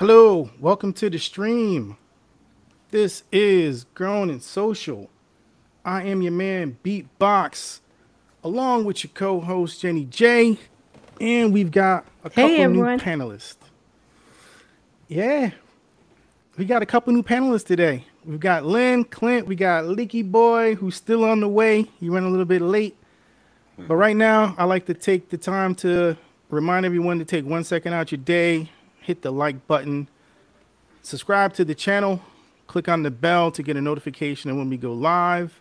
Hello, welcome to the stream. This is Grown and Social. I am your man Beatbox, along with your co-host Jenny J, and we've got a couple Hey, new panelists. Yeah, we got a couple new panelists today. We've got Lynn, Clint, we got Leaky Boy, who's still on the way. He ran a little bit late, but right now I like to take the time to remind everyone to take one second out your day, hit the like button, subscribe to the channel, click on the bell to get a notification when we go live.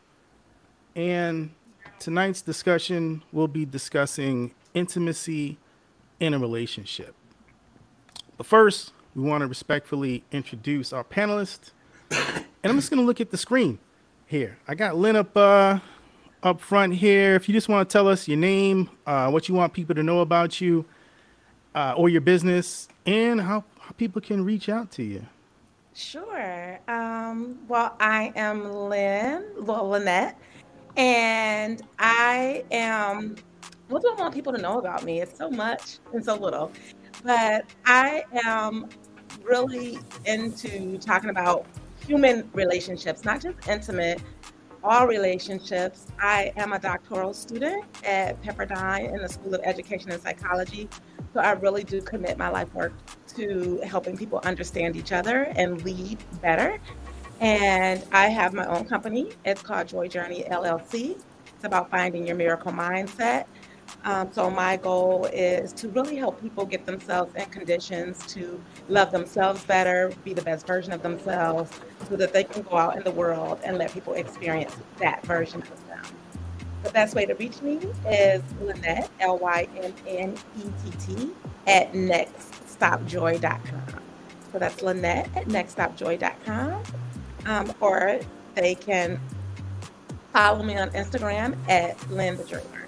And tonight's discussion will be discussing intimacy in a relationship. But first, we want to respectfully introduce our panelists. And I'm just going to look at the screen here. I got Lynn up uh, up front here. If you just want to tell us your name, uh, what you want people to know about you, uh, or your business, and how, how people can reach out to you. Sure. Um, well, I am Lynn, well, Lynette, and I am, what do I want people to know about me? It's so much and so little, but I am really into talking about human relationships, not just intimate, all relationships. I am a doctoral student at Pepperdine in the School of Education and Psychology. So I really do commit my life work to helping people understand each other and lead better. And I have my own company. It's called Joy Journey LLC. It's about finding your miracle mindset. Um, so my goal is to really help people get themselves in conditions to love themselves better, be the best version of themselves, so that they can go out in the world and let people experience that version of them. The best way to reach me is Lynette, L Y N N E T T, at nextstopjoy.com. So that's Lynette at nextstopjoy.com. Um, or they can follow me on Instagram at Lynn the Dreamer.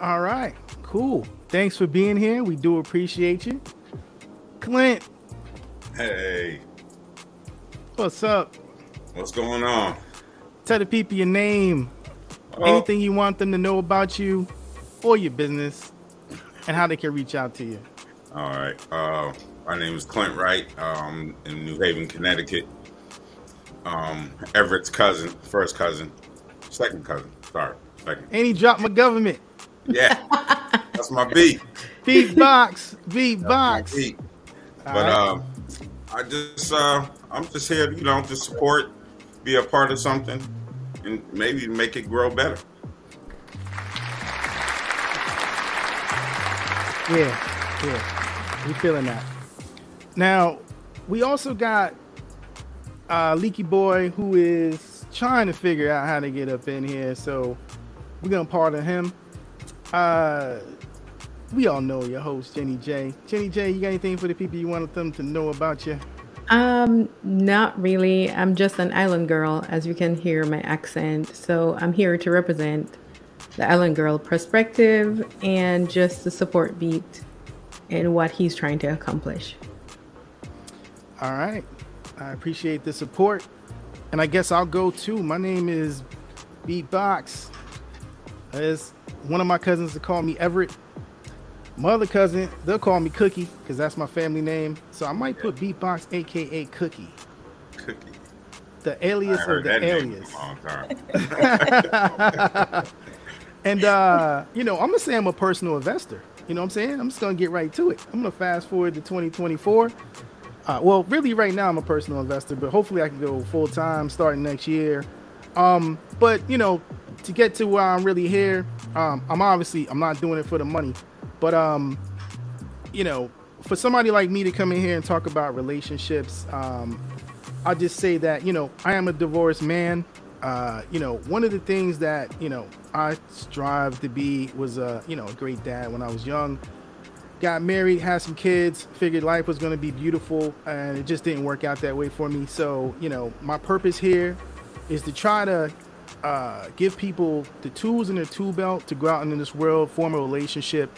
All right, cool. Thanks for being here. We do appreciate you. Clint, Hey, what's up? what's going on? Tell the people your name, Oh, anything you want them to know about you or your business, and how they can reach out to you. all right. Uh, my name is Clint Wright. Um, in New Haven, Connecticut. Um, Everett's cousin, first cousin, second cousin. Sorry, second. And he dropped my government. Yeah, that's my beat. Beatbox, That's my beatbox. beat. But right. um, I just, uh, I'm just here, you know, to support, be a part of something, and maybe make it grow better. Yeah, yeah. We feeling that. Now, we also got uh Leaky Boy who is trying to figure out how to get up in here, so we're gonna pardon him. Uh we all know your host, Jenny J. Jenny J, you got anything for the people you want them to know about you? Um, not really. I'm just an island girl, as you can hear my accent. So I'm here to represent the island girl perspective and just to support Beat and what he's trying to accomplish. All right. I appreciate the support. And I guess I'll go too. My name is Beatbox. As one of my cousins to call me Everett. My other cousin, they'll call me Cookie because that's my family name. So I might put Beatbox, aka Cookie, Cookie. the alias of the that name in alias. a long time. And uh, you know, I'm gonna say I'm a personal investor. You know what I'm saying? I'm just gonna get right to it. I'm gonna fast forward to 2024. Uh, well, really, right now I'm a personal investor, but hopefully I can go full time starting next year. Um, but you know, to get to where I'm really here, um, I'm obviously I'm not doing it for the money, but um, you know, for somebody like me to come in here and talk about relationships, um, I'll just say that you know I am a divorced man. Uh, you know, one of the things that you know I strive to be was a you know a great dad when I was young. Got married, had some kids, figured life was going to be beautiful, and it just didn't work out that way for me. So you know, my purpose here is to try to uh, give people the tools in their tool belt to go out into this world, form a relationship,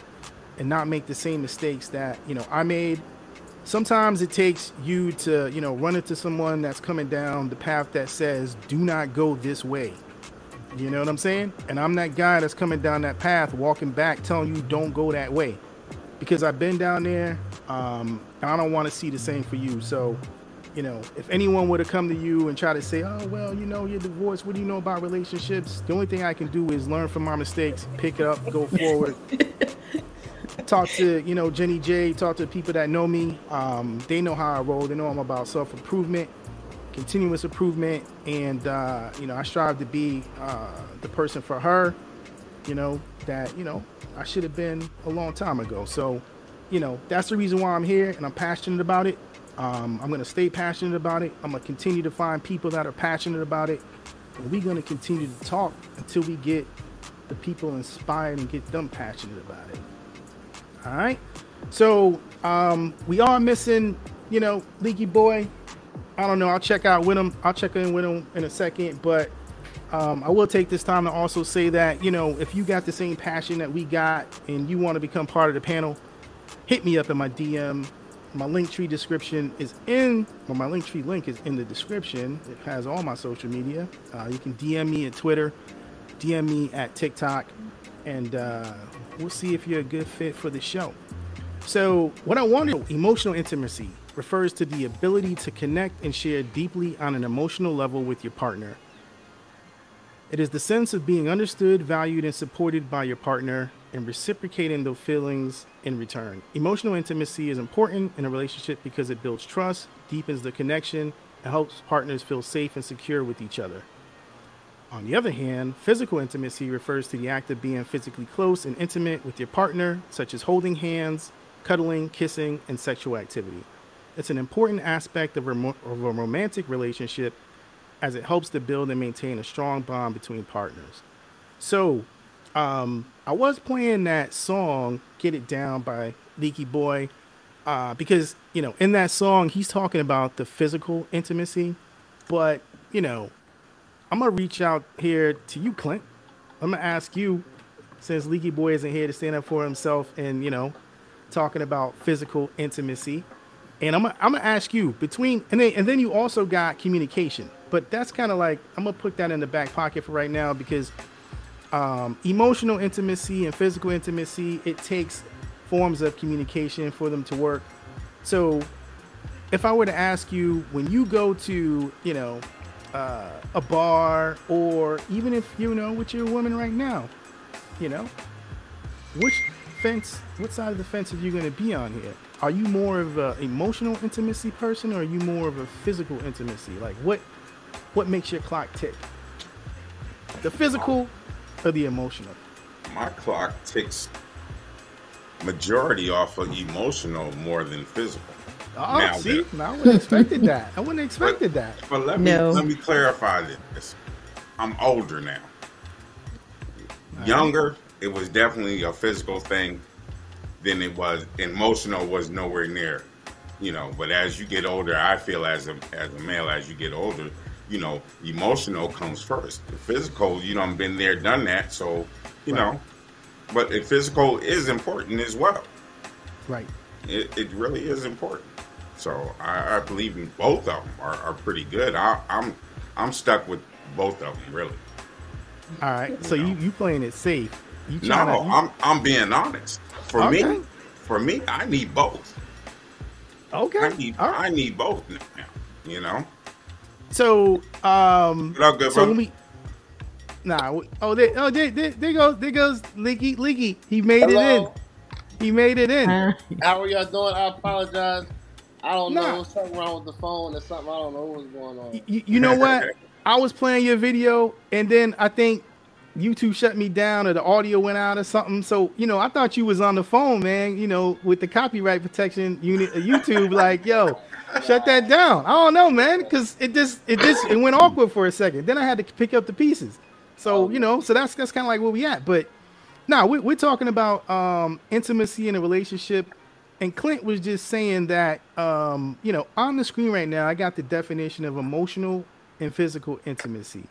and not make the same mistakes that you know I made sometimes it takes you to you know run into someone that's coming down the path that says do not go this way you know what i'm saying and i'm that guy that's coming down that path walking back telling you don't go that way because i've been down there Um, I don't want to see the same for you. So, you know, if anyone were to come to you and try to say, "Oh, well, you know, you're divorced. What do you know about relationships?" The only thing I can do is learn from my mistakes, pick it up, go forward. talk to you know Jenny J. Talk to people that know me. Um, they know how I roll. They know I'm about self improvement, continuous improvement, and uh, you know I strive to be uh, the person for her. You know that you know I should have been a long time ago. So, you know that's the reason why I'm here, and I'm passionate about it. Um, I'm to stay passionate about it. I'm to continue to find people that are passionate about it. And we're to continue to talk until we get the people inspired and get them passionate about it. All right. So um, we are missing, you know, Leaky Boy. I don't know. I'll check out with him. I'll check in with him in a second. But um, I will take this time to also say that, you know, if you got the same passion that we got and you want to become part of the panel, hit me up in my DM my link tree description is in well, my link tree link is in the description it has all my social media uh, you can dm me at twitter dm me at tiktok and uh, we'll see if you're a good fit for the show so what i wanted emotional intimacy refers to the ability to connect and share deeply on an emotional level with your partner it is the sense of being understood valued and supported by your partner and reciprocating those feelings in return. Emotional intimacy is important in a relationship because it builds trust, deepens the connection, and helps partners feel safe and secure with each other. On the other hand, physical intimacy refers to the act of being physically close and intimate with your partner, such as holding hands, cuddling, kissing, and sexual activity. It's an important aspect of, of a romantic relationship as it helps to build and maintain a strong bond between partners. So, um, I was playing that song "Get It Down" by Leaky Boy uh, because you know in that song he's talking about the physical intimacy, but you know I'm gonna reach out here to you, Clint. I'm gonna ask you, since Leaky Boy isn't here to stand up for himself and you know talking about physical intimacy, and I'm gonna, I'm gonna ask you between and then and then you also got communication, but that's kind of like I'm gonna put that in the back pocket for right now because um, emotional intimacy and physical intimacy, it takes forms of communication for them to work. So, if I were to ask you, when you go to, you know, uh, a bar, or even if you know with your woman right now, you know, which fence, what side of the fence are you going to be on here? Are you more of an emotional intimacy person, or are you more of a physical intimacy? Like, what, what makes your clock tick? The physical or the emotional? My clock ticks majority off of emotional more than physical. Oh, now see, that, I wouldn't expected that. I wouldn't expected but, that. But let me no. let me clarify this. I'm older now. Younger, it was definitely a physical thing. Than it was emotional was nowhere near, you know. But as you get older, I feel as a as a male, as you get older, you know, emotional comes first. The physical, you know, I've been there, done that. So, you right. know, but the physical is important as well. Right. It, it really is important. So I, I believe in both of them are, are pretty good. I, I'm I'm stuck with both of them really. All right. You so know? you you playing it safe? You no, to, you... I'm I'm being honest. For okay. me, for me, I need both. Okay. I need right. I need both now. You know. So, um, what up, good so when we, nah, oh, they, oh, there, there, there goes, there goes Leaky, Leaky. He made Hello. it in. He made it in. How are y'all doing? I apologize. I don't nah. know. Something wrong with the phone or something. I don't know what's going on. You, you know what? I was playing your video, and then I think YouTube shut me down, or the audio went out, or something. So you know, I thought you was on the phone, man. You know, with the copyright protection unit, YouTube, like, yo, shut that down. I don't know, man, because it just it just it went awkward for a second. Then I had to pick up the pieces. So you know, so that's that's kind of like where we at. But now we, we're talking about um, intimacy in a relationship, and Clint was just saying that um, you know on the screen right now I got the definition of emotional and physical intimacy.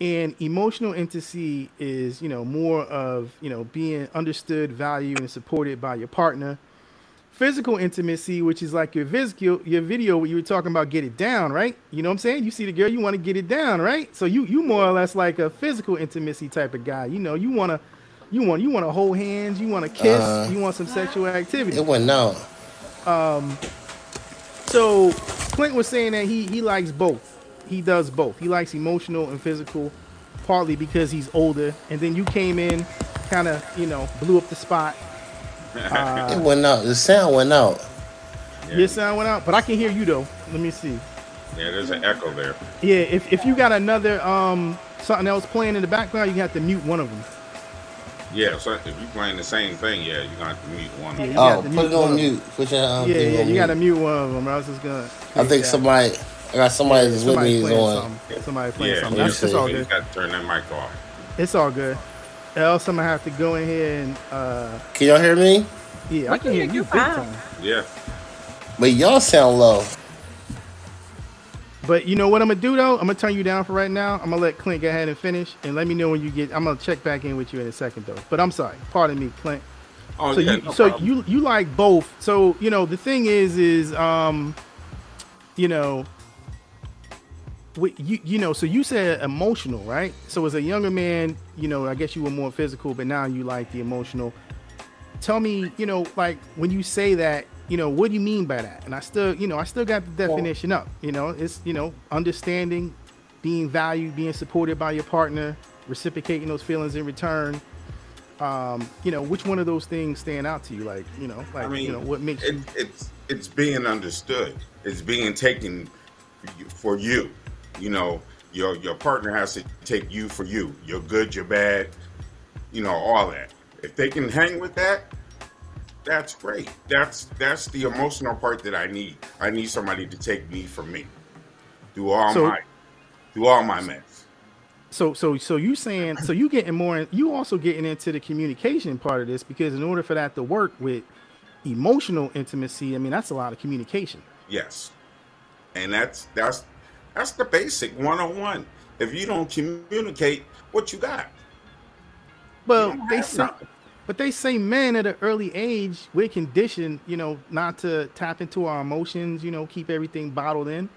And emotional intimacy is, you know, more of, you know, being understood, valued, and supported by your partner physical intimacy, which is like your video, your video where you were talking about get it down, right? You know what I'm saying? You see the girl, you want to get it down, right? So you you more or less like a physical intimacy type of guy. You know, you want to you want you want to hold hands, you want to kiss, uh, you want some sexual activity. It went down. Um, so Clint was saying that he he likes both. He does both. He likes emotional and physical, partly because he's older. And then you came in, kind of you know blew up the spot. Uh, it went out. The sound went out. Yeah. Your sound went out, but I can hear you though. Let me see. Yeah, there's an echo there. Yeah, if, if you got another um something else playing in the background, you have to mute one of them. Yeah, so if you're playing the same thing, yeah, you're gonna have to mute one. Yeah, oh, put it on mute. Put your, um, yeah, yeah, you gotta mute one of them. I was just gonna. I think that. somebody, I got somebody yeah, that's with me is on. Something. Somebody playing yeah, something. That's, it's all good. You got to turn that mic off. It's all good. Else, I'm gonna have to go in here and. uh Can y'all hear me? Yeah, I can hear you big time. Yeah. But y'all sound low. But you know what I'm gonna do though? I'm gonna turn you down for right now. I'm gonna let Clint go ahead and finish, and let me know when you get. I'm gonna check back in with you in a second though. But I'm sorry, pardon me, Clint. Oh, so yeah, you, no so problem. you you like both. So you know the thing is is um, you know, we, you you know. So you said emotional, right? So as a younger man, you know, I guess you were more physical, but now you like the emotional. Tell me, you know, like when you say that, you know, what do you mean by that? And I still, you know, I still got the definition up. You know, it's, you know, understanding, being valued, being supported by your partner, reciprocating those feelings in return. Um, you know, which one of those things stand out to you? Like, you know, like, I mean, you know, what makes it, you... It's, it's being understood. It's being taken for you. You know, your, your partner has to take you for you. You're good, you're bad, you know, all that. If they can hang with that, that's great. That's that's the emotional part that I need. I need somebody to take me from me. Do all so, my do all my mess. So so so you saying so you getting more you also getting into the communication part of this because in order for that to work with emotional intimacy, I mean that's a lot of communication. Yes. And that's that's that's the basic 101. If you don't communicate, what you got? Well, they say, but they say men at an early age we're conditioned, you know, not to tap into our emotions, you know, keep everything bottled in.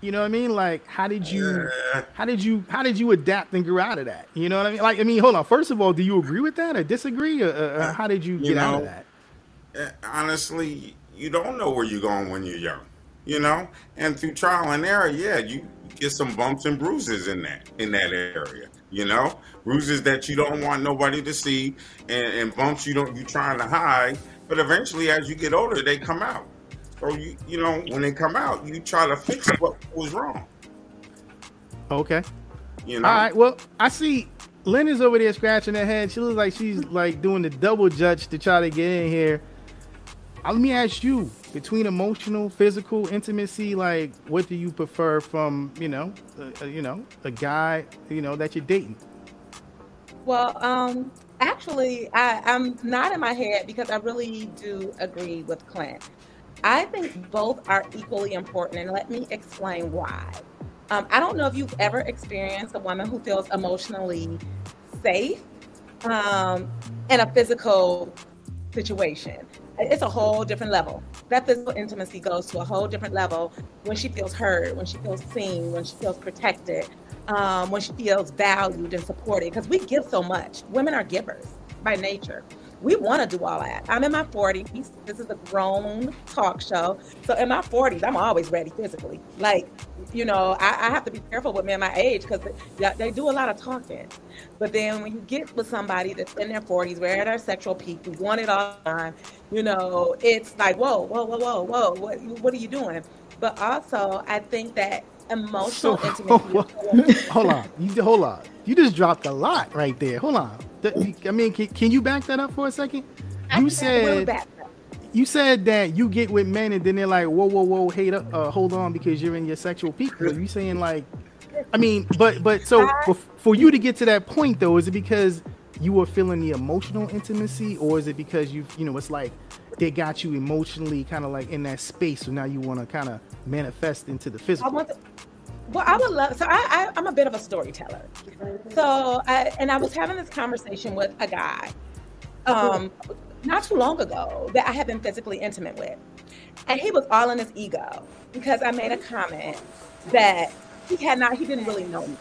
You know what I mean? Like, how did you, how did you, how did you adapt and grow out of that? You know what I mean? Like, I mean, hold on. First of all, do you agree with that or disagree, or, or how did you, you get know, out of that? Eh, honestly, you don't know where you're going when you're young. You know, and through trial and error, yeah, you get some bumps and bruises in that in that area you know bruises that you don't want nobody to see and, and bumps you don't you trying to hide. But eventually as you get older they come out. So you you know when they come out you try to fix what was wrong. Okay. You know? all right well i see Lynn is over there scratching her head. She looks like she's like doing the double judge to try to get in here. Uh, let me ask you between emotional, physical intimacy, like what do you prefer from you know, uh, you know, a guy you know that you're dating? Well, um, actually, I, I'm not in my head because I really do agree with Clint. I think both are equally important, and let me explain why. Um, I don't know if you've ever experienced a woman who feels emotionally safe um, in a physical situation it's a whole different level. That physical intimacy goes to a whole different level when she feels heard, when she feels seen, when she feels protected, um, when she feels valued and supported. Because we give so much. Women are givers by nature we want to do all that. I'm in my 40s. This is a grown talk show. So in my 40s, I'm always ready physically. Like, you know, I, I have to be careful with men my age because they, they, do a lot of talking. But then when you get with somebody that's in their 40s, we're at our sexual peak, we want it all the time, you know, it's like, whoa, whoa, whoa, whoa, whoa, what, what are you doing? But also, I think that emotional so, intimacy. hold on, you hold on. You just dropped a lot right there. Hold on. I mean, can, can you back that up for a second? I you said you said that you get with men and then they're like, whoa, whoa, whoa, hey, uh, hold on, because you're in your sexual peak. Are you saying like, I mean, but but so for, for you to get to that point though, is it because you were feeling the emotional intimacy, or is it because you you know it's like they got you emotionally kind of like in that space, so now you want to kind of manifest into the physical? I to, well, I would love. So I, I am a bit of a storyteller. So I, and I was having this conversation with a guy, um, not too long ago that I had been physically intimate with, and he was all in his ego because I made a comment that he had not. He didn't really know me.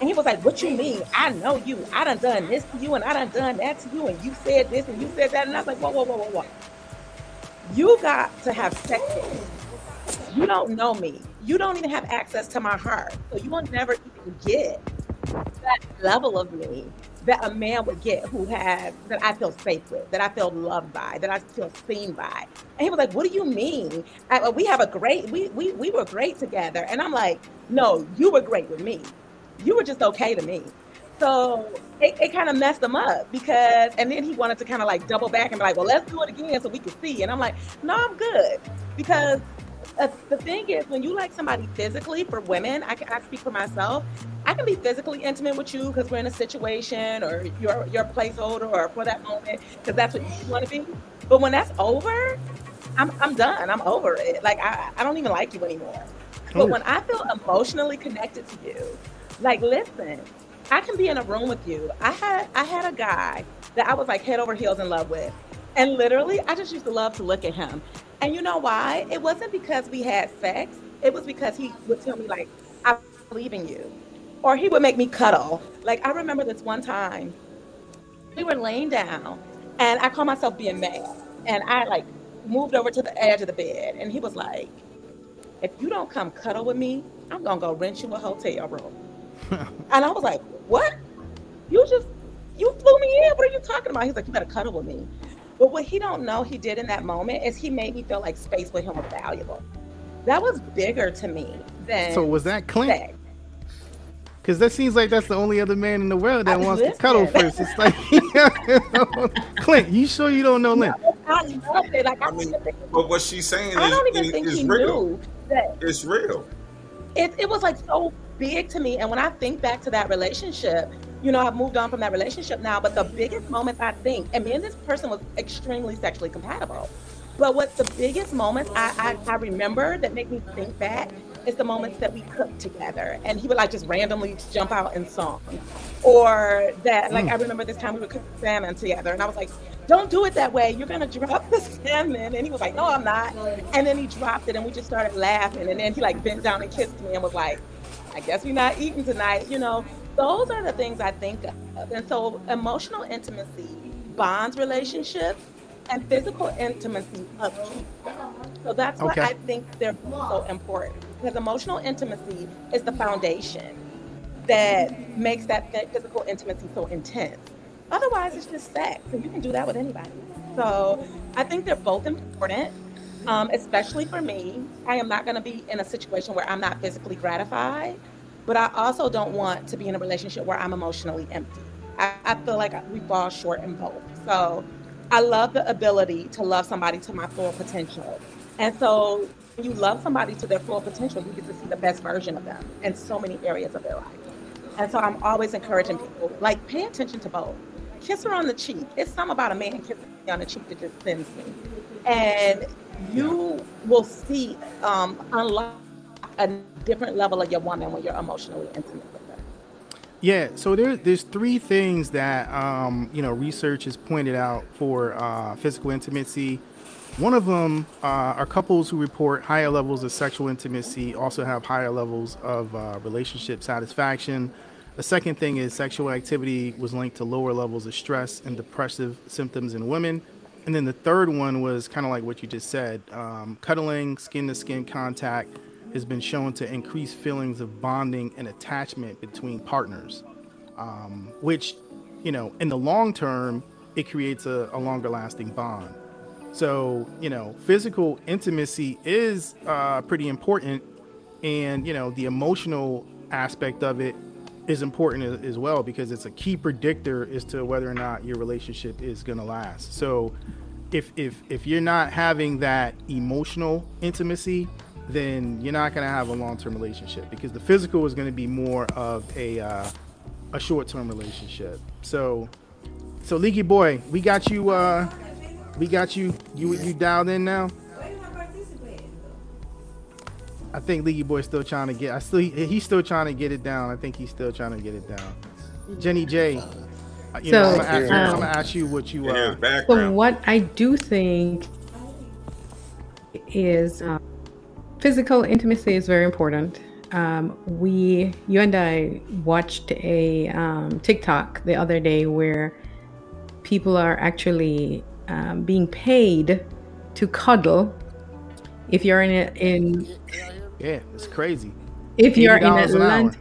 And he was like, What you mean? I know you. I done done this to you and I done done that to you and you said this and you said that. And I was like, Whoa, whoa, whoa, whoa, whoa. You got to have sex with me. You don't know me. You don't even have access to my heart. So you will never even get that level of me that a man would get who has that I feel safe with, that I feel loved by, that I feel seen by. And he was like, "What do you mean? I, uh, we have a great we we we were great together." And I'm like, "No, you were great with me. You were just okay to me." So it, it kind of messed him up because, and then he wanted to kind of like double back and be like, "Well, let's do it again so we can see." And I'm like, "No, I'm good," because uh, the thing is, when you like somebody physically, for women, I can I speak for myself. I can be physically intimate with you because we're in a situation, or you're you're a placeholder, or for that moment, because that's what you want to be. But when that's over, I'm I'm done. I'm over it. Like I, I don't even like you anymore. But when I feel emotionally connected to you, like listen, I can be in a room with you. I had I had a guy that I was like head over heels in love with. And literally, I just used to love to look at him. And you know why? It wasn't because we had sex. It was because he would tell me like, "I believe in you," or he would make me cuddle. Like I remember this one time, we were laying down, and I called myself being mad, and I like moved over to the edge of the bed, and he was like, "If you don't come cuddle with me, I'm gonna go rent you a hotel room." And I was like, "What? You just you flew me in? What are you talking about?" He's like, "You better cuddle with me." But what he don't know he did in that moment is he made me feel like space with him was valuable. That was bigger to me than So was that Clint? Because that seems like that's the only other man in the world that I wants listen. to cuddle first. It's like Clint, you sure you don't know Lynn? I love it. Like, I, mean, but what she's saying I is, don't even think is he real. knew that it's real. It, it was like so big to me. And when I think back to that relationship, you know, I've moved on from that relationship now, but the biggest moments I think, and me and this person was extremely sexually compatible. But what's the biggest moments I, I, I remember that make me think back is the moments that we cooked together. And he would like just randomly jump out and song. Or that, like, mm. I remember this time we were cooking salmon together, and I was like, don't do it that way. You're going to drop the salmon. And he was like, no, I'm not. And then he dropped it, and we just started laughing. And then he like bent down and kissed me and was like, I guess we're not eating tonight, you know those are the things I think of. And so emotional intimacy bonds relationships and physical intimacy upkeep. So that's why okay. I think they're so important because emotional intimacy is the foundation that makes that physical intimacy so intense. Otherwise, it's just sex, and you can do that with anybody. So I think they're both important, um, especially for me. I am not going to be in a situation where I'm not physically gratified but I also don't want to be in a relationship where I'm emotionally empty. I, I feel like we fall short in both. So I love the ability to love somebody to my full potential. And so when you love somebody to their full potential, you get to see the best version of them in so many areas of their life. And so I'm always encouraging people, like, pay attention to both. Kiss her on the cheek. It's something about a man kissing me on the cheek that just sends me. And you will see um, unlock a different level of your woman when you're emotionally intimate with her. Yeah, so there, there's three things that um, you know research has pointed out for uh, physical intimacy. One of them uh, are couples who report higher levels of sexual intimacy also have higher levels of uh, relationship satisfaction. The second thing is sexual activity was linked to lower levels of stress and depressive symptoms in women. And then the third one was kind of like what you just said um, cuddling, skin to skin contact has been shown to increase feelings of bonding and attachment between partners, um, which, you know, in the long term, it creates a, a, longer lasting bond. So, you know, physical intimacy is uh, pretty important. And, you know, the emotional aspect of it is important as well because it's a key predictor as to whether or not your relationship is going to last. So, if, if, if you're not having that emotional intimacy, then you're not going to have a long-term relationship because the physical is going to be more of a uh, a short-term relationship. So, so Leaky boy, we got you. Uh, we got you. You you dialed in now. I think Leaky boy's still trying to get. I still he's still trying to get it down. I think he's still trying to get it down. Jenny J. Uh, you so, know, I'm gonna, ask, um, I'm gonna ask you what you. Uh, so what I do think is. Um, physical intimacy is very important. Um, we, you and I, watched a um, TikTok the other day where people are actually um, being paid to cuddle. If you're in a, in yeah, it's crazy. If you're in Atlanta,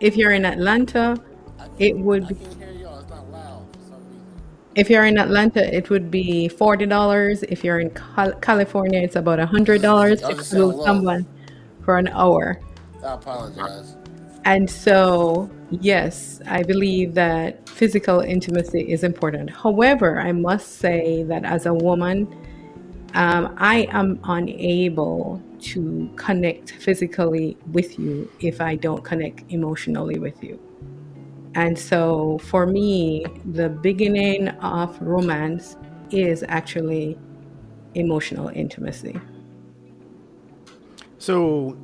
if you're in Atlanta, it would. Be, if you're in Atlanta, it would be forty dollars. If you're in California, it's about a hundred dollars to cuddle someone for an hour. I apologize. And so, yes, I believe that physical intimacy is important. However, I must say that as a woman, um, I am unable to connect physically with you if I don't connect emotionally with you. And so, for me, the beginning of romance is actually emotional intimacy. So,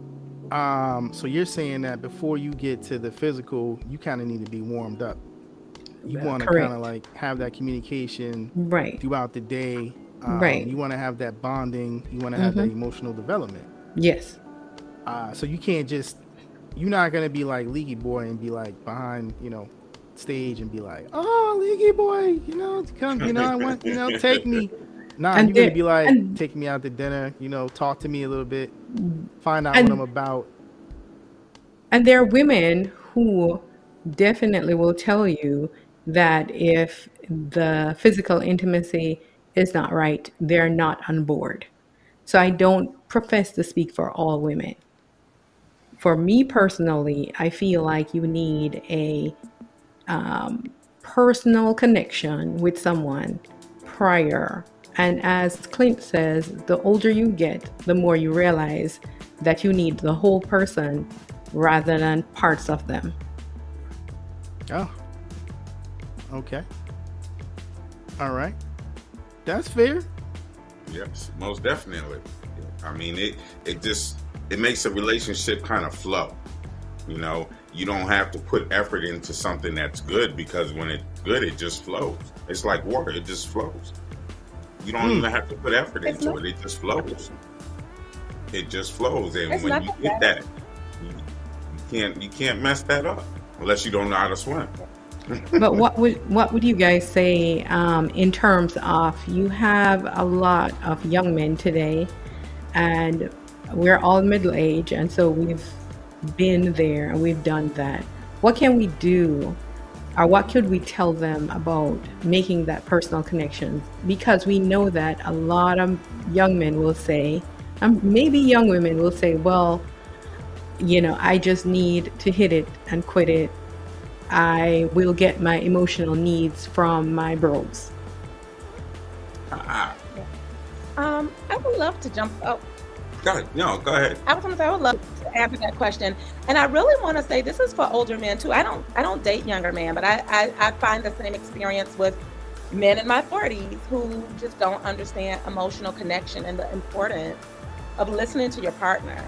um, so you're saying that before you get to the physical, you kind of need to be warmed up. You want to kind of like have that communication right throughout the day. Um, right. You want to have that bonding. You want to have mm-hmm. that emotional development. Yes. Uh, so you can't just. You're not gonna be like Leaky Boy and be like behind, you know, stage and be like, "Oh, Leaky Boy, you know, come, you know, I want, you know, take me." Nah, and you're gonna be like, and, take me out to dinner, you know, talk to me a little bit, find out and, what I'm about. And there are women who definitely will tell you that if the physical intimacy is not right, they're not on board. So I don't profess to speak for all women. For me personally, I feel like you need a um, personal connection with someone prior and as Clint says, the older you get, the more you realize that you need the whole person rather than parts of them. Oh. Okay. All right. That's fair. Yes, most definitely. I mean, it it just it makes a relationship kind of flow. You know, you don't have to put effort into something that's good because when it's good, it just flows. It's like water; it just flows. You don't mm. even have to put effort it's into not, it. It just flows. It just flows, and when you get that, you, you can't you can't mess that up unless you don't know how to swim. But what would what would you guys say um, in terms of you have a lot of young men today, and we're all middle age, and so we've been there and we've done that. What can we do or what could we tell them about making that personal connection? Because we know that a lot of young men will say, um, maybe young women will say, well, you know, I just need to hit it and quit it. I will get my emotional needs from my bros. Uh-huh. Um, I would love to jump. Oh, Go ahead. No, go ahead. I was going to say I would love to answer that question, and I really want to say this is for older men too. I don't I don't date younger men, but I, I, I find the same experience with men in my 40s who just don't understand emotional connection and the importance of listening to your partner.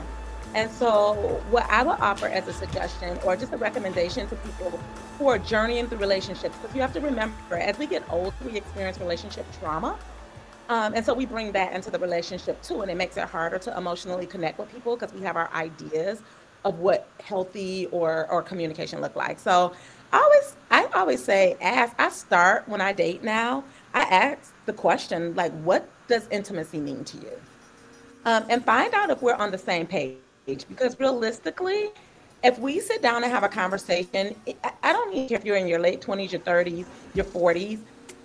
And so, what I would offer as a suggestion or just a recommendation to people who are journeying through relationships, because you have to remember, as we get older, we experience relationship trauma. Um, and so we bring that into the relationship too, and it makes it harder to emotionally connect with people because we have our ideas of what healthy or or communication look like. So I always I always say ask. I start when I date now. I ask the question like, what does intimacy mean to you? Um, and find out if we're on the same page. Because realistically, if we sit down and have a conversation, I don't care if you're in your late 20s, your 30s, your 40s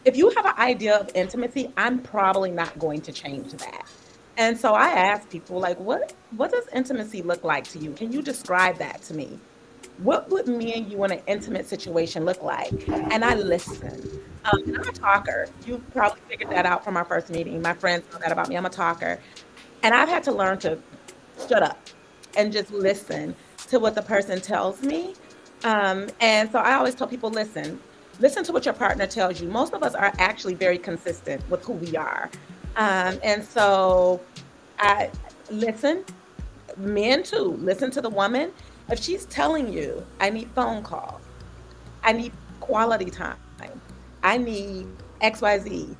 if you have an idea of intimacy, I'm probably not going to change that. And so I ask people like, what what does intimacy look like to you? Can you describe that to me? What would me and you in an intimate situation look like? And I listen. Um, and I'm a talker. You probably figured that out from our first meeting. My friends know that about me. I'm a talker. And I've had to learn to shut up and just listen to what the person tells me. Um, and so I always tell people, listen, listen to what your partner tells you. Most of us are actually very consistent with who we are. Um, and so I listen, men too, listen to the woman. If she's telling you, I need phone calls, I need quality time, I need XYZ.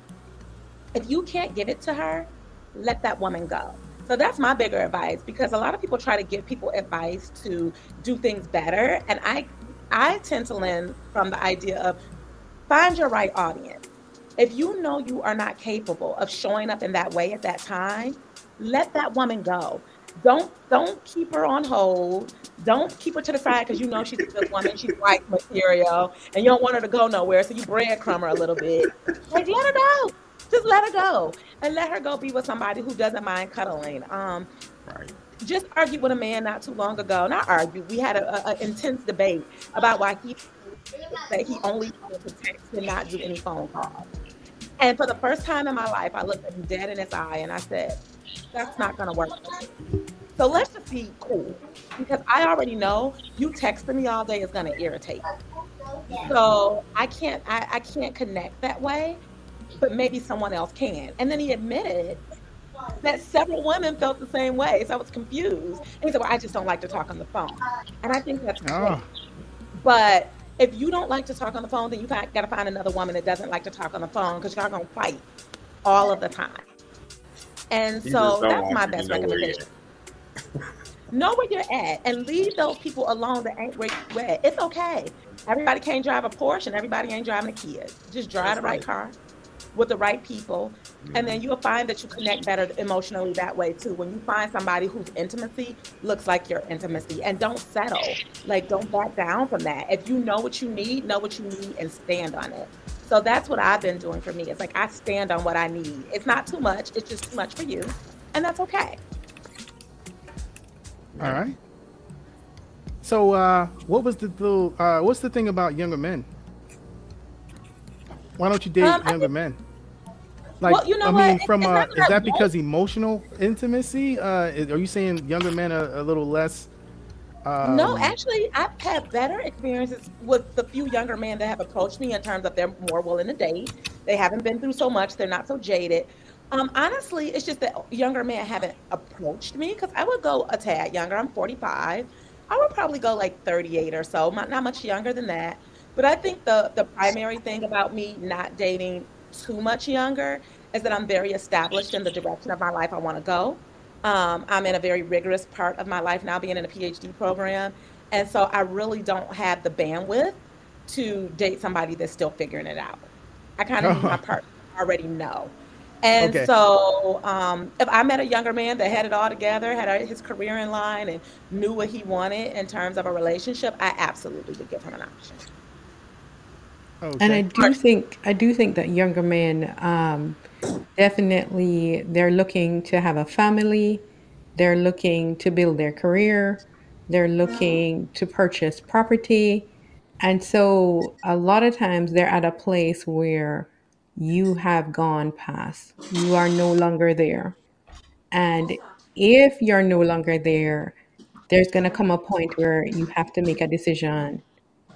If you can't give it to her, let that woman go. So that's my bigger advice because a lot of people try to give people advice to do things better. And I I tend to learn from the idea of find your right audience. If you know you are not capable of showing up in that way at that time, let that woman go. Don't don't keep her on hold. Don't keep her to the side because you know she's a good woman. She's white material, and you don't want her to go nowhere. So you breadcrumb her a little bit. Like let her go. Just let her go, and let her go be with somebody who doesn't mind cuddling. Um, Right. just argued with a man not too long ago. Not argue. We had a, a, a intense debate about why he that he only wanted to text and not do any phone calls. And for the first time in my life, I looked at him dead in his eye and I said, "That's not going to work." So let's just be cool because I already know you texting me all day is going to irritate. me. So I can't I, I can't connect that way, but maybe someone else can. And then he admitted that several women felt the same way. So I was confused. And he said, Well, I just don't like to talk on the phone. And I think that's great. Oh, But if you don't like to talk on the phone, then you got to find another woman that doesn't like to talk on the phone because y'all going to fight all of the time. And You so that's my best know where you're recommendation. Know where you're at and leave those people alone that ain't where you at. It's okay. Everybody can't drive a Porsche and everybody ain't driving a Kia. Just drive That's the right right. car with the right people. And then you'll find that you connect better emotionally that way too. When you find somebody whose intimacy looks like your intimacy and don't settle. Like don't back down from that. If you know what you need, know what you need and stand on it. So that's what I've been doing for me. It's like I stand on what I need. It's not too much, it's just too much for you. And that's okay. all right. So, uh, what was the little, uh, what's the thing about younger men? Why don't you date Um, younger think- men? Like, Well, you know I what? mean, from it's uh, is that because emotional intimacy? Uh, is, are you saying younger men are a little less? Um, no, actually, I've had better experiences with the few younger men that have approached me in terms of they're more willing to date. They haven't been through so much. They're not so jaded. Um, honestly, it's just that younger men haven't approached me because I would go a tad younger. I'm 45. I would probably go like 38 or so, not not much younger than that. But I think the the primary thing about me not dating too much younger is that I'm very established in the direction of my life I want to go. Um, I'm in a very rigorous part of my life now, being in a PhD program. And so I really don't have the bandwidth to date somebody that's still figuring it out. I kind of need my partner already know. And Okay. so um, if I met a younger man that had it all together, had his career in line, and knew what he wanted in terms of a relationship, I absolutely would give him an option. Okay. And I do think I do think that younger men um, definitely they're looking to have a family, they're looking to build their career, they're looking to purchase property, and so a lot of times they're at a place where you have gone past, you are no longer there, and if you're no longer there, there's going to come a point where you have to make a decision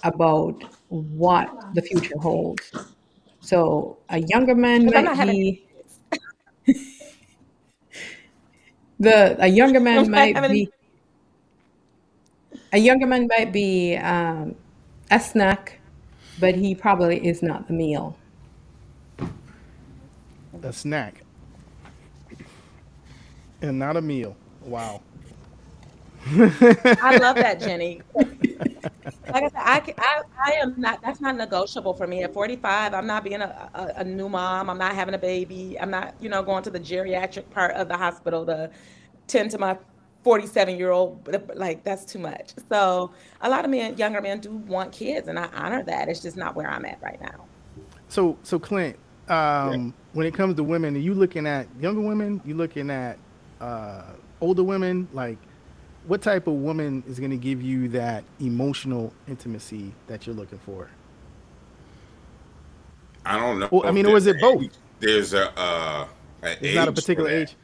about what the future holds. So a younger man might be the a younger man might having be a younger man might be um, a snack, but he probably is not the meal. a snack and not a meal. Wow. I love that, Jenny. Like I said, I, I, I am not, that's not negotiable for me. At 45, I'm not being a, a, a new mom. I'm not having a baby. I'm not, you know, going to the geriatric part of the hospital to tend to my 47 year old. Like, that's too much. So, a lot of men, younger men, do want kids, and I honor that. It's just not where I'm at right now. So, so Clint, um, when it comes to women, are you looking at younger women? You looking at uh, older women? Like, what type of woman is going to give you that emotional intimacy that you're looking for? I don't know. Well, I mean, or is it both? There's a uh, It's not a particular age.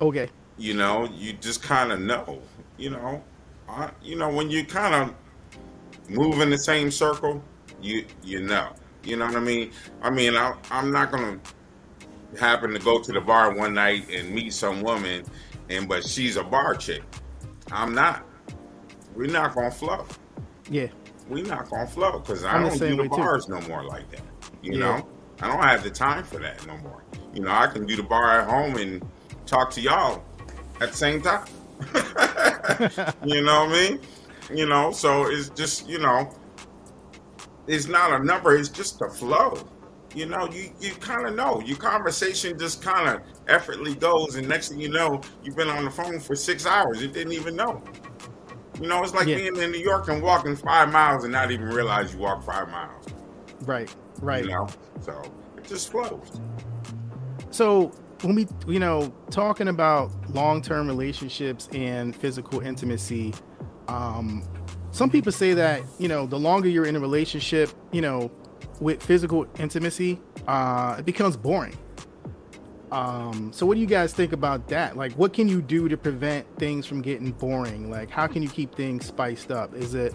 Okay. You know, you just kind of know. You know, I, you know when you kind of move in the same circle, you you know. You know what I mean? I mean, I, I'm not gonna happen to go to the bar one night and meet some woman, and but she's a bar chick. I'm not. We're not gonna flow. Yeah. We're not gonna flow because I don't do the way, too. bars no more like that. You Yeah. know, I don't have the time for that no more. You know, I can do the bar at home and talk to y'all at the same time. you know what I mean? You know, so it's just you know, it's not a number. It's just a flow. you know, you, you kind of know. Your conversation just kind of effortlessly goes, and next thing you know, you've been on the phone for six hours. You didn't even know. You know, it's like yeah. being in New York and walking five miles and not even realize you walked five miles. Right, right. You know, so it just flows. So when we, you know, talking about long-term relationships and physical intimacy, um, some people say that you know the longer you're in a relationship, you know, with physical intimacy, uh, it becomes boring. Um, so what do you guys think about that? Like, what can you do to prevent things from getting boring? Like, how can you keep things spiced up? Is it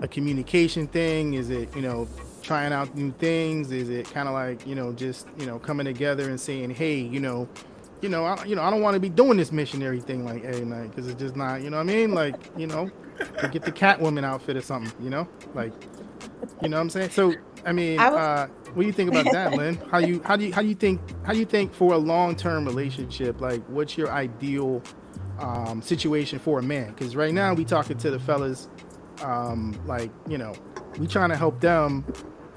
a communication thing? Is it, you know, trying out new things? Is it kind of like, you know, just, you know, coming together and saying, hey, you know, you know, I, you know, I don't want to be doing this missionary thing like every night because it's just not, you know what I mean? Like, you know, to get the Catwoman outfit or something, you know, like, you know what I'm saying? So I mean, I was, uh, what do you think about that, Lynn? How you how do you how do you think how do you think for a long term relationship? Like, what's your ideal um, situation for a man? Because right now we talking to the fellas, um, like you know, we trying to help them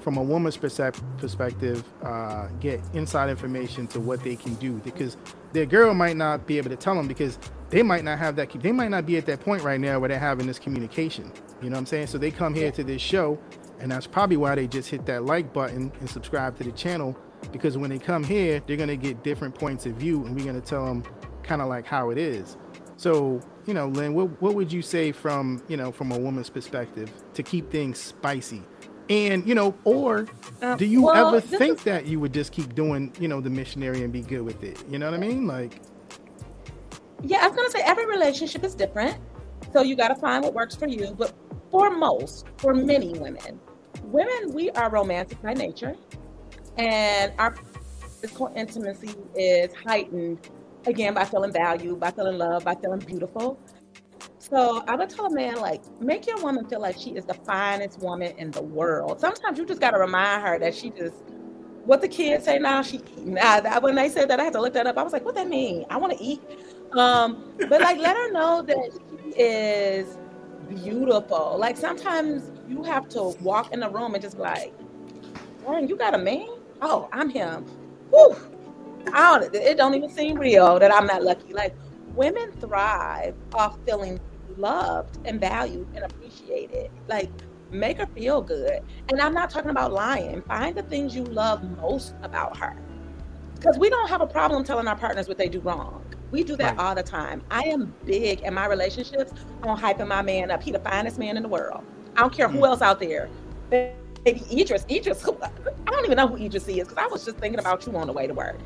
from a woman's perspective uh, get inside information to what they can do because their girl might not be able to tell them because they might not have that they might not be at that point right now where they're having this communication you know what i'm saying so they come here to this show and that's probably why they just hit that like button and subscribe to the channel because when they come here, they're to get different points of view and we're to tell them kind of like how it is. So, you know, Lynn, what, what would you say from, you know, from a woman's perspective to keep things spicy? And, you know, or uh, do you well, ever think is... that you would just keep doing, you know, the missionary and be good with it? You know what I mean? Like, yeah, I was going to say every relationship is different. So you got to find what works for you. But for most, for many women, women, we are romantic by nature, and our physical intimacy is heightened again by feeling valued, by feeling loved, by feeling beautiful. So I would tell a man like, make your woman feel like she is the finest woman in the world. Sometimes you just got to remind her that she just what the kids say now. She now that when they said that, I had to look that up. I was like, what that mean? I want to eat. Um, but like, let her know that she is beautiful. Like sometimes you have to walk in the room and just be like, "Dang, you got a man? Oh, I'm him." Whew. I don't, it don't even seem real that I'm not lucky. Like women thrive off feeling loved and valued and appreciated. Like make her feel good. And I'm not talking about lying. Find the things you love most about her. Because we don't have a problem telling our partners what they do wrong. We do that right. all the time. I am big in my relationships on hyping my man up. He the finest man in the world. I don't care who mm. else out there. Maybe Idris. Idris. I don't even know who Idris is because I was just thinking about you on the way to work.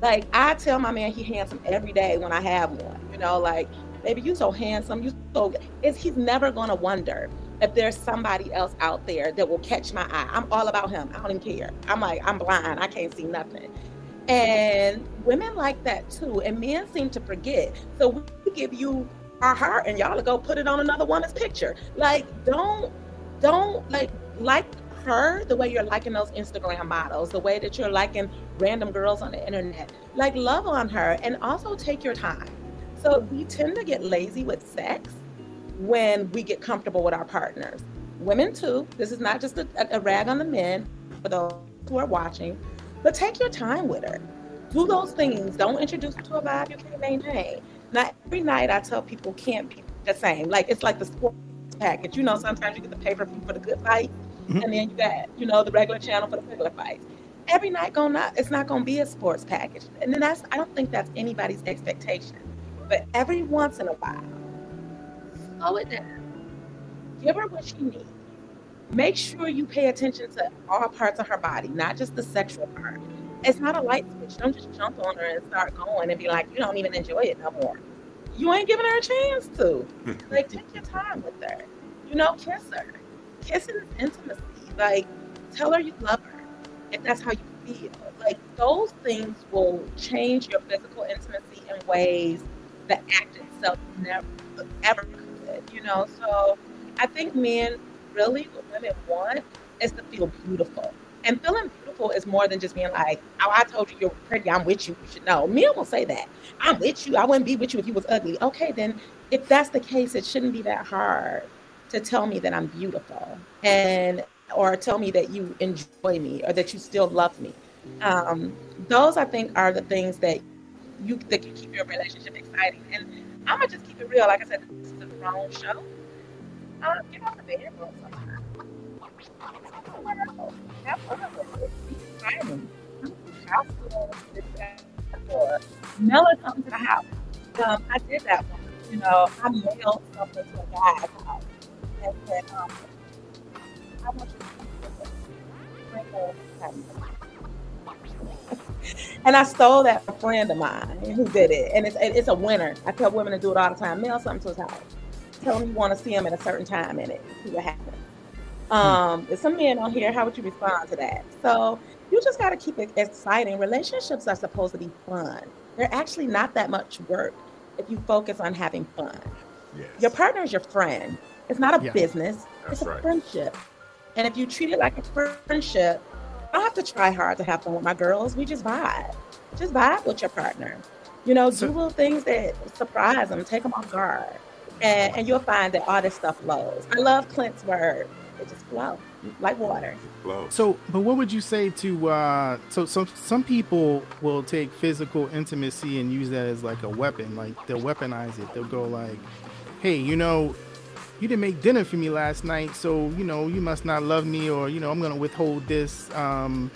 Like I tell my man he handsome every day when I have one. You know, like baby, you so handsome. You so. It's, he's never gonna wonder if there's somebody else out there that will catch my eye. I'm all about him. I don't even care. I'm like I'm blind. I can't see nothing. And women like that too. And men seem to forget. So we give you our heart and y'all go put it on another woman's picture. Like, don't, don't like, like her the way you're liking those Instagram models, the way that you're liking random girls on the internet. Like, love on her and also take your time. So we tend to get lazy with sex when we get comfortable with our partners. Women too. This is not just a, a rag on the men for those who are watching. But take your time with her. Do those things. Don't introduce her to a vibe you can't maintain. Not every night I tell people can't be the same. Like it's like the sports package. You know, sometimes you get the paper for the good fight, mm-hmm. and then you got, you know, the regular channel for the regular fight. Every night gonna not it's not gonna be a sports package. And then that's I don't think that's anybody's expectation. But every once in a while, slow it down. Give her what she needs make sure you pay attention to all parts of her body, not just the sexual part. It's not a light switch. Don't just jump on her and start going and be like, you don't even enjoy it no more. You ain't giving her a chance to. like, take your time with her. You know, kiss her. Kissing is intimacy. Like, tell her you love her if that's how you feel. Like, those things will change your physical intimacy in ways that act itself never ever could. You know, so I think men really what women want is to feel beautiful. And feeling beautiful is more than just being like, oh, I told you you're pretty, I'm with you, you should know. Men will say that. I'm with you. I wouldn't be with you if you was ugly. Okay, then if that's the case, it shouldn't be that hard to tell me that I'm beautiful. And or tell me that you enjoy me or that you still love me. Um, those I think are the things that you that can keep your relationship exciting. And I'm gonna just keep it real. Like I said, this is a grown show. Uh, get off the bed Have fun with to the house. Um, I did that one. You know, I mailed something to a guy's house and said, um, I want you and I stole that from a friend of mine who did it. And it's it's a winner. I tell women to do it all the time. Mail something to his house. Tell him you want to see him at a certain time in it. See what happens. Um, there's some men on here. How would you respond to that? So you just got to keep it exciting. Relationships are supposed to be fun. They're actually not that much work if you focus on having fun. Yes. Your partner is your friend. It's not a yeah. business. That's it's a right. friendship. And if you treat it like a friendship, I don't have to try hard to have fun with my girls. We just vibe. Just vibe with your partner. You know, so, do little things that surprise them, take them off guard. And, and you'll find that all this stuff flows. I love Clint's word. It just flows like water. So, but what would you say to uh, so some some people will take physical intimacy and use that as like a weapon, like they'll weaponize it. They'll go like, "Hey, you know, you didn't make dinner for me last night, so you know you must not love me, or you know I'm gonna withhold this. Um,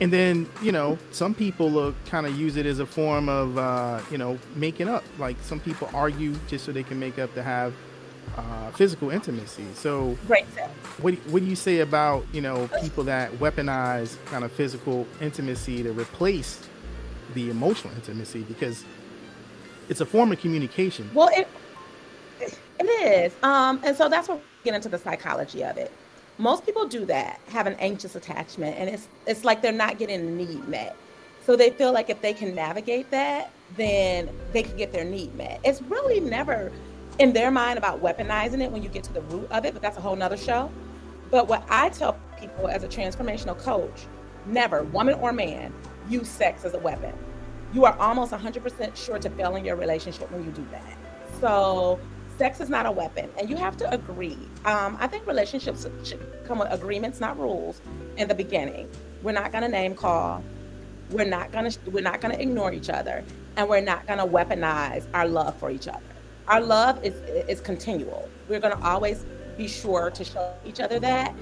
and then you know some people kind of use it as a form of uh, you know making up. Like some people argue just so they can make up to have uh, physical intimacy. So great. What what do you say about you know people that weaponize kind of physical intimacy to replace the emotional intimacy because it's a form of communication. Well, it it is. Um, and so that's what we get into the psychology of it. Most people do that, have an anxious attachment, and it's it's like they're not getting the need met. So they feel like if they can navigate that, then they can get their need met. It's really never in their mind about weaponizing it when you get to the root of it, but that's a whole nother show. But what I tell people as a transformational coach, never, woman or man, use sex as a weapon. You are almost 100% sure to fail in your relationship when you do that. So sex is not a weapon and you have to agree. Um, i think relationships should come with agreements not rules in the beginning. We're not going to name call. We're not going to we're not going to ignore each other and we're not going to weaponize our love for each other. Our love is is continual. We're going to always be sure to show each other that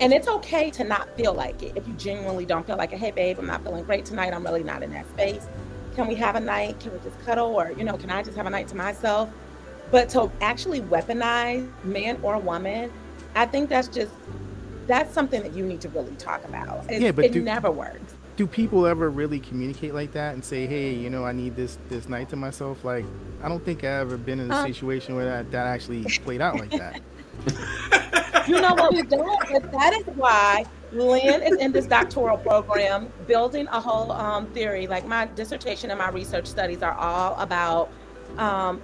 and it's okay to not feel like it. If you genuinely don't feel like it hey babe i'm not feeling great tonight. I'm really not in that space. Can we have a night? Can we just cuddle? Or you know can i just have a night to myself but to actually weaponize man or woman, I think that's just that's something that you need to really talk about. It, yeah, but it do, never works. Do people ever really communicate like that and say, "Hey, you know, I need this this night to myself"? Like, I don't think I've ever been in a uh, situation where that, that actually played out like that. you know what we don't, but that is why Lynn is in this doctoral program building a whole um, theory. Like my dissertation and my research studies are all about um,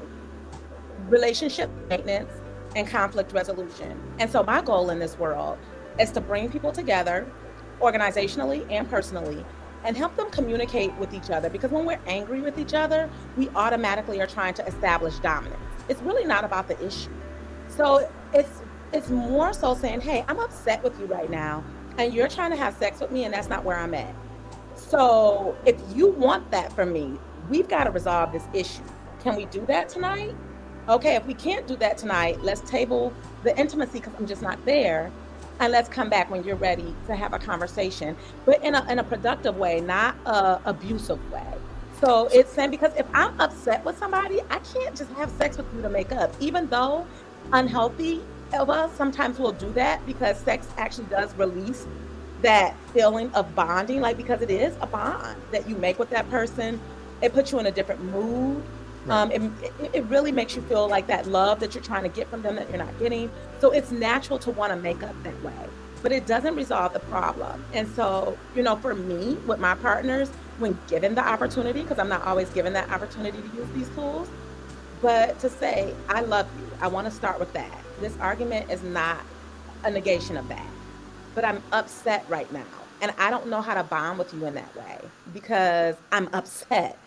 relationship maintenance and conflict resolution. And so my goal in this world is to bring people together organizationally and personally and help them communicate with each other because when we're angry with each other, we automatically are trying to establish dominance. It's really not about the issue. So it's it's more so saying, "Hey, I'm upset with you right now and you're trying to have sex with me and that's not where I'm at." So, if you want that from me, we've got to resolve this issue. Can we do that tonight? Okay, if we can't do that tonight, let's table the intimacy because I'm just not there. And let's come back when you're ready to have a conversation, but in a, in a productive way, not a abusive way. So it's saying because if I'm upset with somebody, I can't just have sex with you to make up, even though unhealthy of us sometimes will do that because sex actually does release that feeling of bonding, like because it is a bond that you make with that person. It puts you in a different mood Right. Um, it, it really makes you feel like that love that you're trying to get from them that you're not getting. So it's natural to want to make up that way, but it doesn't resolve the problem. And so, you know, for me, with my partners, when given the opportunity, because I'm not always given that opportunity to use these tools, but to say, I love you, I want to start with that. This argument is not a negation of that, but I'm upset right now. And I don't know how to bond with you in that way because I'm upset.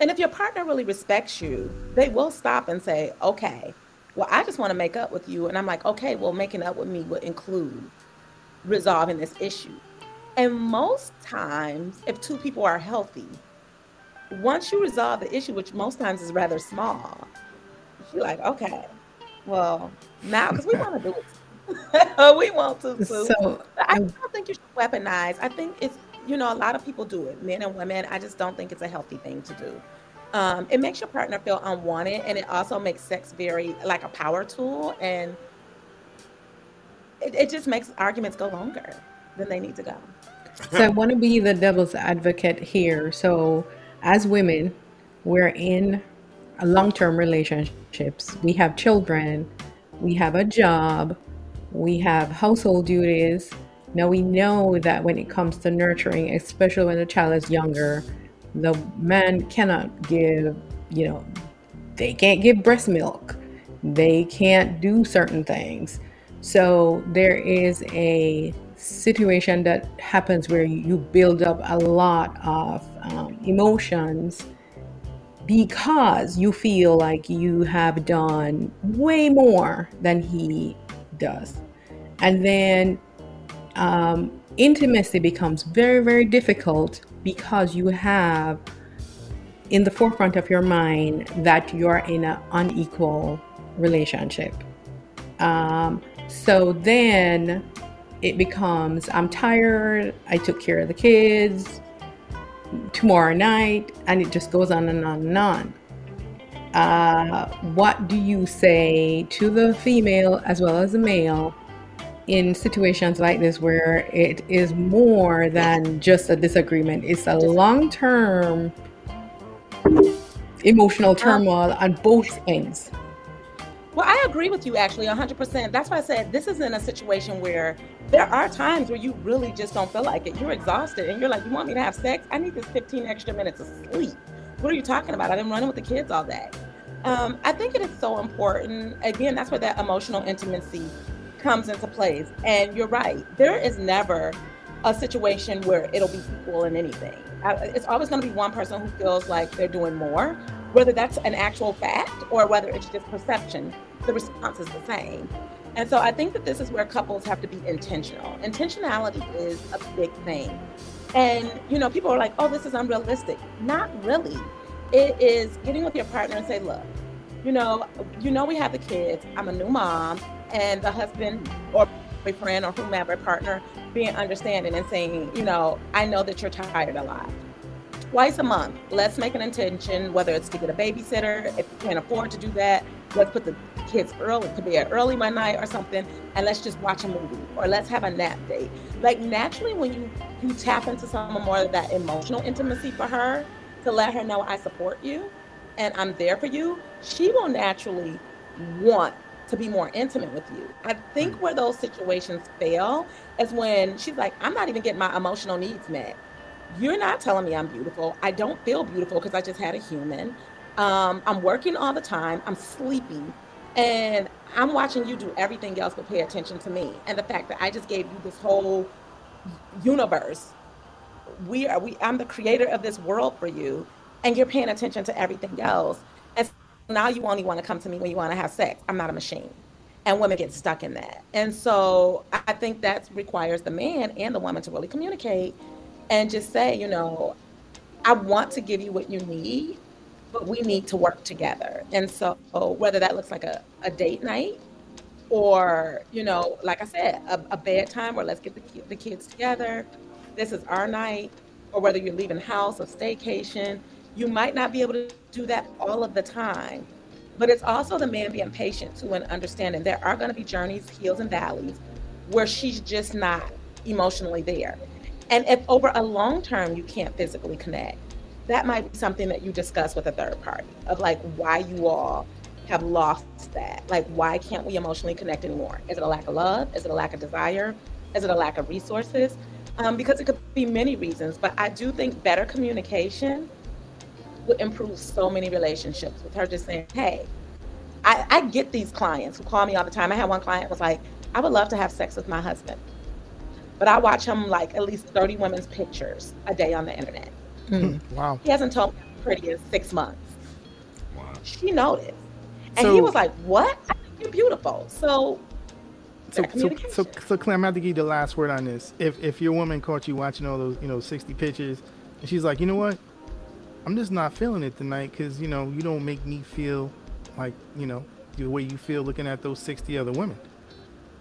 And if your partner really respects you, they will stop and say, okay, well, I just want to make up with you. And I'm like, okay, well, making up with me would include resolving this issue. And most times, if two people are healthy, once you resolve the issue, which most times is rather small, you're like, okay, well, now, because we want to do it. we want to. Too. So I don't think you should weaponize. I think it's, you know, a lot of people do it, men and women. I just don't think it's a healthy thing to do. Um, it makes your partner feel unwanted, and it also makes sex very like a power tool, and it, it just makes arguments go longer than they need to go. So I want to be the devil's advocate here. So as women, we're in long-term relationships. We have children, we have a job, we have household duties. Now we know that when it comes to nurturing, especially when the child is younger, the man cannot give, you know, they can't give breast milk. They can't do certain things. So there is a situation that happens where you build up a lot of um, emotions because you feel like you have done way more than he does. And then um, intimacy becomes very, very difficult because you have in the forefront of your mind that you're in an unequal relationship. Um, so then it becomes I'm tired, I took care of the kids tomorrow night, and it just goes on and on and on. Uh, what do you say to the female as well as the male in situations like this where it is more than just a disagreement? It's a long term emotional um, turmoil on both ends. Well, I agree with you actually 100%. That's why I said this isn't a situation where there are times where you really just don't feel like it. You're exhausted and you're like, you want me to have sex? I need this 15 extra minutes of sleep. What are you talking about? I've been running with the kids all day. Um, I think it is so important. Again, that's where that emotional intimacy comes into place. And you're right. There is never a situation where it'll be equal in anything. It's always going to be one person who feels like they're doing more whether that's an actual fact or whether it's just perception, the response is the same. And so I think that this is where couples have to be intentional. Intentionality is a big thing. And, you know, people are like, oh, this is unrealistic. Not really. It is getting with your partner and say, look, you know, you know, we have the kids. I'm a new mom, and the husband or boyfriend or whomever partner being understanding and saying, you know, I know that you're tired a lot twice a month. Let's make an intention, whether it's to get a babysitter, if you can't afford to do that, let's put the kids early to bed early one night or something, and let's just watch a movie or let's have a nap date. Like naturally, when you you tap into some more of that emotional intimacy for her to let her know I support you and I'm there for you, she will naturally want to be more intimate with you. I think where those situations fail is when she's like, I'm not even getting my emotional needs met. You're not telling me I'm beautiful. I don't feel beautiful because I just had a human. Um, I'm working all the time. I'm sleeping. And I'm watching you do everything else but pay attention to me. And the fact that I just gave you this whole universe. We are we I'm the creator of this world for you. And you're paying attention to everything else. Now you only want to come to me when you want to have sex. I'm not a machine. And women get stuck in that. And so I think that requires the man and the woman to really communicate and just say, you know, I want to give you what you need, but we need to work together. And so whether that looks like a, a date night or, you know, like I said, a, a bedtime where let's get the, the kids together. This is our night. Or whether you're leaving house or staycation, you might not be able to do that all of the time. But it's also the man being patient too and understanding there are going to be journeys, hills, and valleys where she's just not emotionally there. And if over a long term you can't physically connect, that might be something that you discuss with a third party of like why you all have lost that. Like, why can't we emotionally connect anymore? Is it a lack of love? Is it a lack of desire? Is it a lack of resources? Um, because it could be many reasons, but I do think better communication would improve so many relationships with her just saying, hey, I, I get these clients who call me all the time. I had one client was like, I would love to have sex with my husband but I watch him like at least 30 women's pictures a day on the internet. Mm, wow. He hasn't told me I'm pretty in six months. Wow. She noticed. And so, he was like, What? I think you're beautiful. So so, so, so, so, Clem, I'm about to give you the last word on this. If if your woman caught you watching all those, you know, 60 pictures, and she's like, you know what, I'm just not feeling it tonight because you know you don't make me feel like you know the way you feel looking at those 60 other women.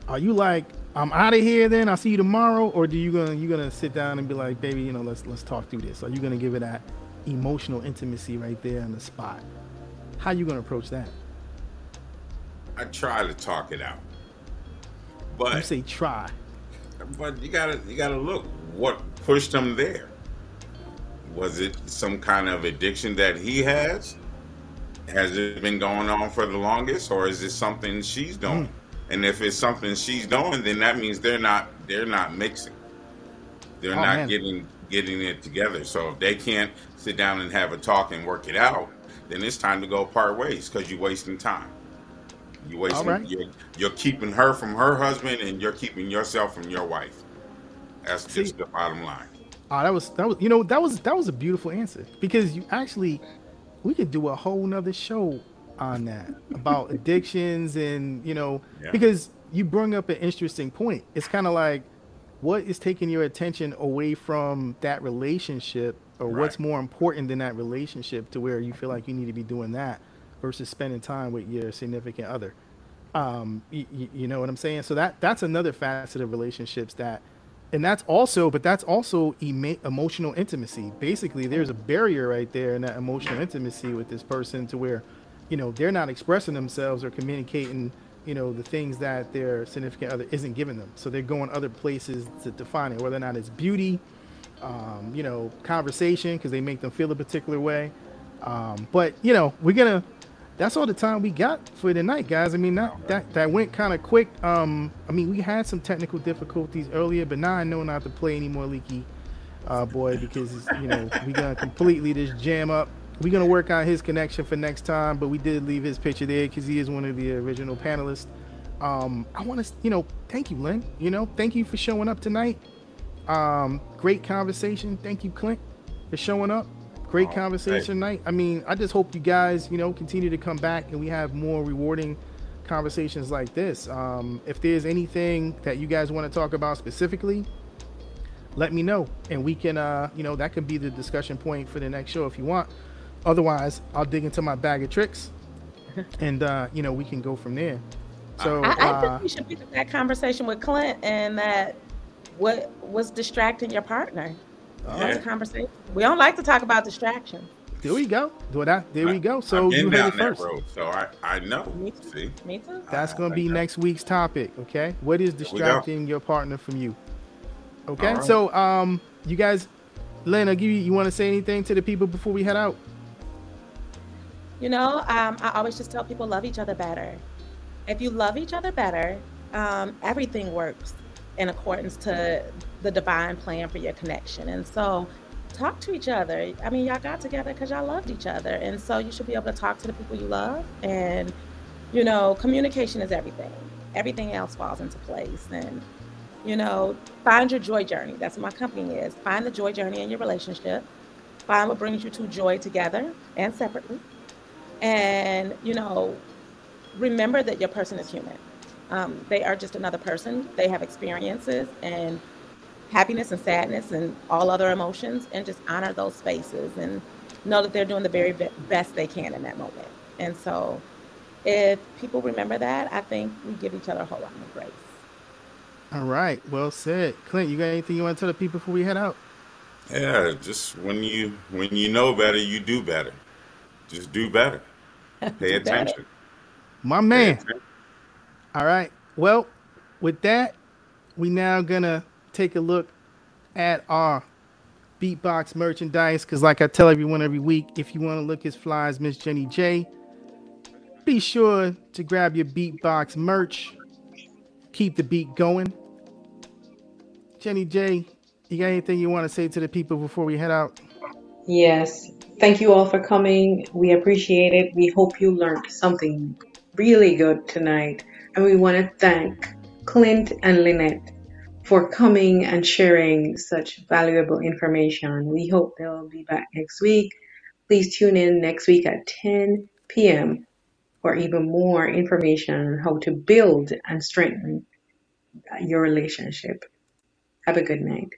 Are you like, I'm out of here then, I'll see you tomorrow, or do you gonna you gonna sit down and be like, baby, you know, let's let's talk through this? Are you gonna give it that emotional intimacy right there on the spot? How you gonna approach that? I try to talk it out. But you say try. But you gotta you gotta look what pushed them there. Was it some kind of addiction that he has? Has it been going on for the longest, or is it something she's doing? Mm. And if it's something she's doing, then that means they're not they're not mixing. They're oh, not man. getting getting it together. So if they can't sit down and have a talk and work it out, then it's time to go part ways because you're wasting time. You wasting. Right. You're, you're, keeping her from her husband, and you're keeping yourself from your wife. That's See, just the bottom line. Oh, that was that was you know that was that was a beautiful answer because you actually we could do a whole nother show on that about addictions and you know yeah. because you bring up an interesting point it's kind of like what is taking your attention away from that relationship or right. what's more important than that relationship to where you feel like you need to be doing that versus spending time with your significant other um you, you know what i'm saying so that that's another facet of relationships that and that's also but that's also emotional intimacy. Basically there's a barrier right there in that emotional intimacy with this person to where you know they're not expressing themselves or communicating you know the things that their significant other isn't giving them. So they're going other places to define it whether or not it's beauty um, you know conversation because they make them feel a particular way. Um, but you know we're gonna that's all the time we got for tonight, guys. I mean, that that, that went kind of quick. Um, I mean, we had some technical difficulties earlier, but now I know not to play any more leaky, uh, boy, because you know we gonna completely just jam up. We're gonna work on his connection for next time, but we did leave his picture there because he is one of the original panelists. Um, I want to, you know, thank you, Lynn. You know, thank you for showing up tonight. Um, great conversation. Thank you, Clint, for showing up. Great oh, conversation night. I mean, I just hope you guys, you know, continue to come back and we have more rewarding conversations like this. Um, if there's anything that you guys want to talk about specifically, let me know, and we can, uh, you know, that could be the discussion point for the next show if you want. Otherwise, I'll dig into my bag of tricks, and uh, you know, we can go from there. So I, I uh, think we should pick up that conversation with Clint and that what was distracting your partner. That's a conversation. We don't like to talk about distraction. There we go. Do that. There we go. So you heard it first. Road, so I, I know. Me too. See? Me too. That's going to be next week's topic. Okay. What is distracting your partner from you? Okay. Right. So um, you guys, Lynn, I'll give you. You want to say anything to the people before we head out? You know, um, I always just tell people love each other better. If you love each other better, um, everything works in accordance to the divine plan for your connection. And so talk to each other. I mean, y'all got together because y'all loved each other. And so you should be able to talk to the people you love. And, you know, communication is everything. Everything else falls into place. And, you know, find your joy journey. That's what my company is. Find the joy journey in your relationship. Find what brings you to joy together and separately. And, you know, remember that your person is human. Um, they are just another person. They have experiences and happiness and sadness and all other emotions, and just honor those spaces and know that they're doing the very best they can in that moment. And so, if people remember that, I think we give each other a whole lot more grace. All right, well said, Clint. You got anything you want to tell the people before we head out? Yeah, just when you when you know better, you do better. Just do better. Pay attention. Better. My man. All right. Well, with that, we now gonna take a look at our beatbox merchandise because like i tell everyone every week if you want to look as fly as miss jenny j be sure to grab your beatbox merch. Keep the beat going. Jenny j you got anything you want to say to the people before we head out? Yes. Thank you all for coming. We appreciate it. We hope you learned something really good tonight. And we want to thank clint and lynette for coming and sharing such valuable information. We hope they'll be back next week. Please tune in next week at 10 p.m. for even more information on how to build and strengthen your relationship. Have a good night.